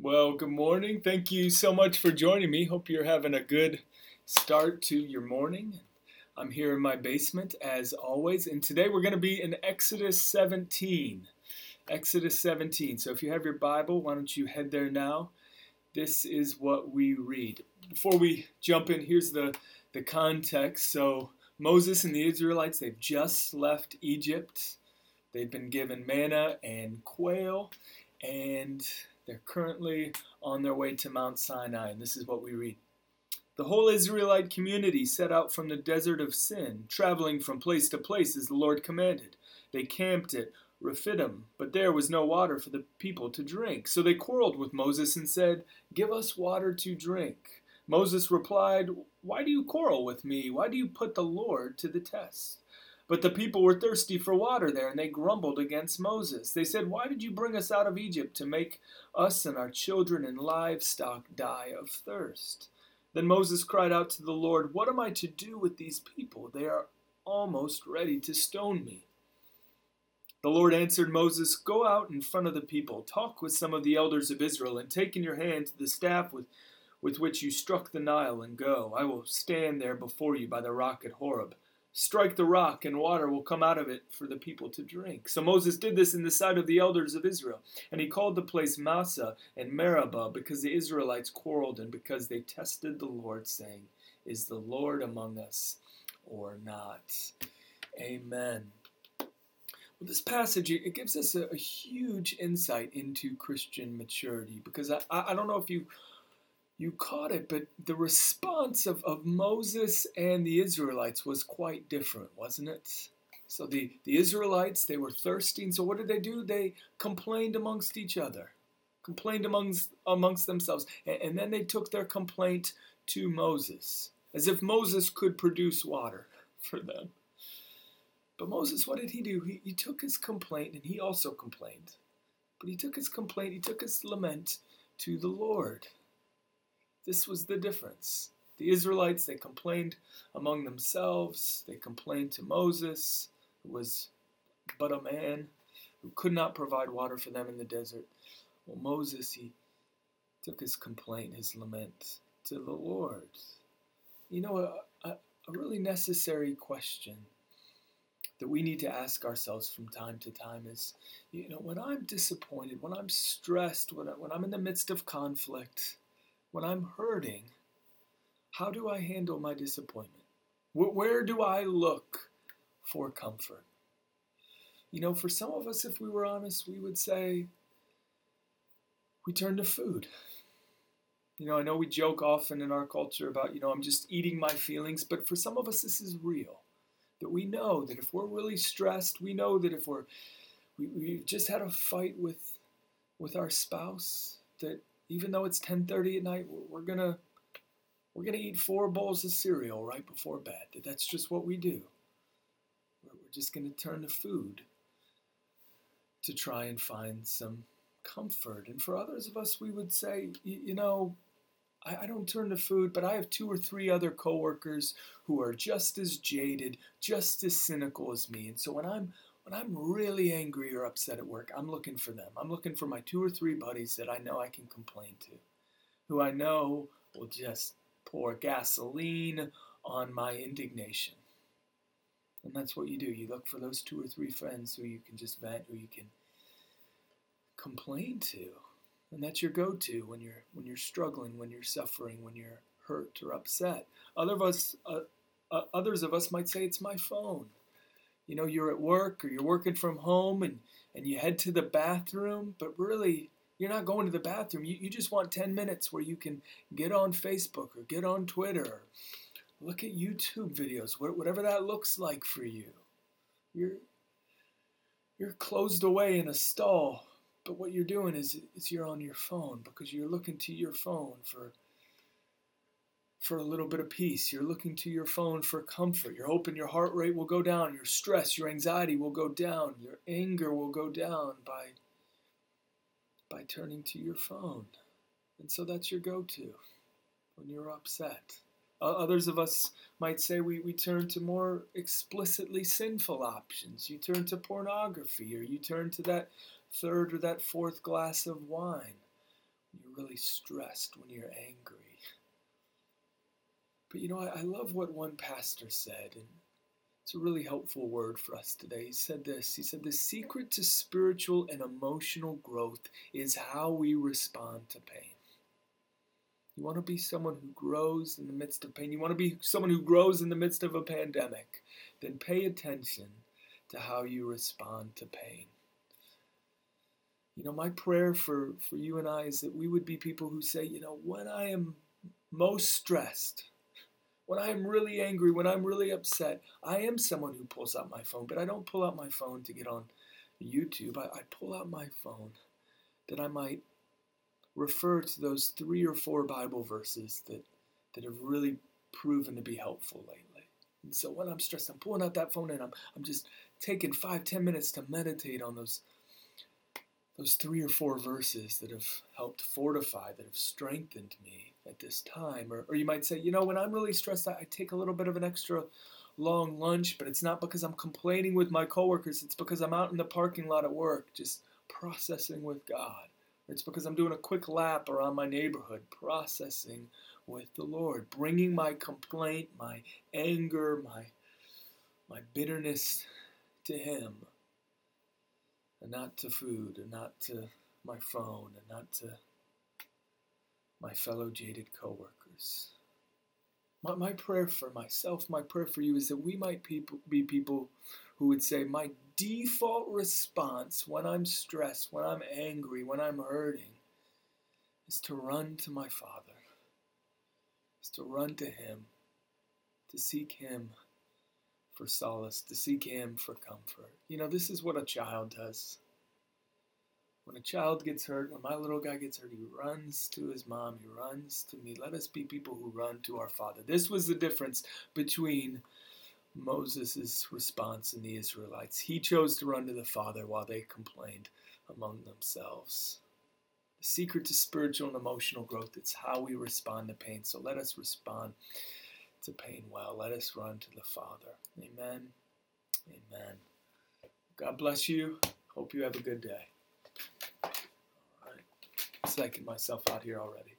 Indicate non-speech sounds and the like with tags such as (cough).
Well, good morning. Thank you so much for joining me. Hope you're having a good start to your morning. I'm here in my basement as always, and today we're going to be in Exodus 17. Exodus 17. So if you have your Bible, why don't you head there now? This is what we read. Before we jump in, here's the, the context. So Moses and the Israelites, they've just left Egypt. They've been given manna and quail, and they're currently on their way to Mount Sinai, and this is what we read. The whole Israelite community set out from the desert of Sin, traveling from place to place as the Lord commanded. They camped at Rephidim, but there was no water for the people to drink. So they quarreled with Moses and said, Give us water to drink. Moses replied, Why do you quarrel with me? Why do you put the Lord to the test? But the people were thirsty for water there, and they grumbled against Moses. They said, Why did you bring us out of Egypt to make us and our children and livestock die of thirst? Then Moses cried out to the Lord, What am I to do with these people? They are almost ready to stone me. The Lord answered Moses, Go out in front of the people, talk with some of the elders of Israel, and take in your hand the staff with, with which you struck the Nile, and go. I will stand there before you by the rock at Horeb strike the rock, and water will come out of it for the people to drink. So Moses did this in the sight of the elders of Israel. And he called the place Massah and Meribah because the Israelites quarreled and because they tested the Lord, saying, Is the Lord among us or not? Amen. Well, this passage it gives us a, a huge insight into Christian maturity because I, I don't know if you you caught it, but the response of, of Moses and the Israelites was quite different, wasn't it? So the, the Israelites, they were thirsting. so what did they do? They complained amongst each other, complained amongst, amongst themselves, and, and then they took their complaint to Moses, as if Moses could produce water (laughs) for them. But Moses, what did he do? He, he took his complaint, and he also complained. But he took his complaint, he took his lament to the Lord. This was the difference. The Israelites, they complained among themselves. They complained to Moses, who was but a man who could not provide water for them in the desert. Well, Moses, he took his complaint, his lament to the Lord. You know, a, a, a really necessary question that we need to ask ourselves from time to time is, you know, when I'm disappointed, when I'm stressed, when, I, when I'm in the midst of conflict, when I'm hurting, how do I handle my disappointment? Where do I look for comfort? You know, for some of us, if we were honest, we would say we turn to food. You know, I know we joke often in our culture about, you know, I'm just eating my feelings, but for some of us, this is real. That we know that if we're really stressed, we know that if we're, we, we've just had a fight with, with our spouse, that even though it's 10:30 at night, we're gonna we're gonna eat four bowls of cereal right before bed. That's just what we do. We're just gonna turn to food to try and find some comfort. And for others of us, we would say, you know, I, I don't turn to food, but I have two or three other coworkers who are just as jaded, just as cynical as me. And so when I'm when I'm really angry or upset at work, I'm looking for them. I'm looking for my two or three buddies that I know I can complain to, who I know will just pour gasoline on my indignation. And that's what you do. You look for those two or three friends who you can just vent, who you can complain to. And that's your go-to when you're when you're struggling, when you're suffering, when you're hurt or upset. Other of us, uh, uh, others of us might say it's my phone you know you're at work or you're working from home and and you head to the bathroom but really you're not going to the bathroom. You, you just want 10 minutes where you can get on facebook or get on twitter. Or look at youtube videos whatever that looks like for you. You're you're closed away in a stall but what you're doing is, is you're on your phone because you're looking to your phone for for a little bit of peace. You're looking to your phone for comfort. You're hoping your heart rate will go down, your stress, your anxiety will go down, your anger will go down by by turning to your phone. And so that's your go-to when you're upset. Others of us might say we, we turn to more explicitly sinful options. You turn to pornography or you turn to that third or that fourth glass of wine You're really stressed when you're angry. But you know, I, I love what one pastor said, and it's a really helpful word for us today. He said this He said, The secret to spiritual and emotional growth is how we respond to pain. You want to be someone who grows in the midst of pain. You want to be someone who grows in the midst of a pandemic. Then pay attention to how you respond to pain. You know, my prayer for, for you and I is that we would be people who say, you know, when I am most stressed, when I'm really angry, when I'm really upset, I am someone who pulls out my phone, but I don't pull out my phone to get on YouTube. I, I pull out my phone that I might refer to those three or four Bible verses that, that have really proven to be helpful lately. And so when I'm stressed, I'm pulling out that phone and I'm, I'm just taking five, ten minutes to meditate on those those three or four verses that have helped fortify, that have strengthened me at this time. Or, or you might say, you know, when I'm really stressed, I, I take a little bit of an extra long lunch, but it's not because I'm complaining with my coworkers. It's because I'm out in the parking lot at work, just processing with God. It's because I'm doing a quick lap around my neighborhood, processing with the Lord, bringing my complaint, my anger, my my bitterness to Him and not to food, and not to my phone, and not to my fellow jaded coworkers. My, my prayer for myself, my prayer for you is that we might people, be people who would say, My default response when I'm stressed, when I'm angry, when I'm hurting, is to run to my Father, is to run to Him, to seek Him for solace, to seek Him for comfort. You know, this is what a child does. When a child gets hurt, when my little guy gets hurt, he runs to his mom, he runs to me. Let us be people who run to our Father. This was the difference between Moses' response and the Israelites. He chose to run to the Father while they complained among themselves. The secret to spiritual and emotional growth is how we respond to pain. So let us respond to pain well. Let us run to the Father. Amen. Amen. God bless you. Hope you have a good day. All right. Psyching myself out here already.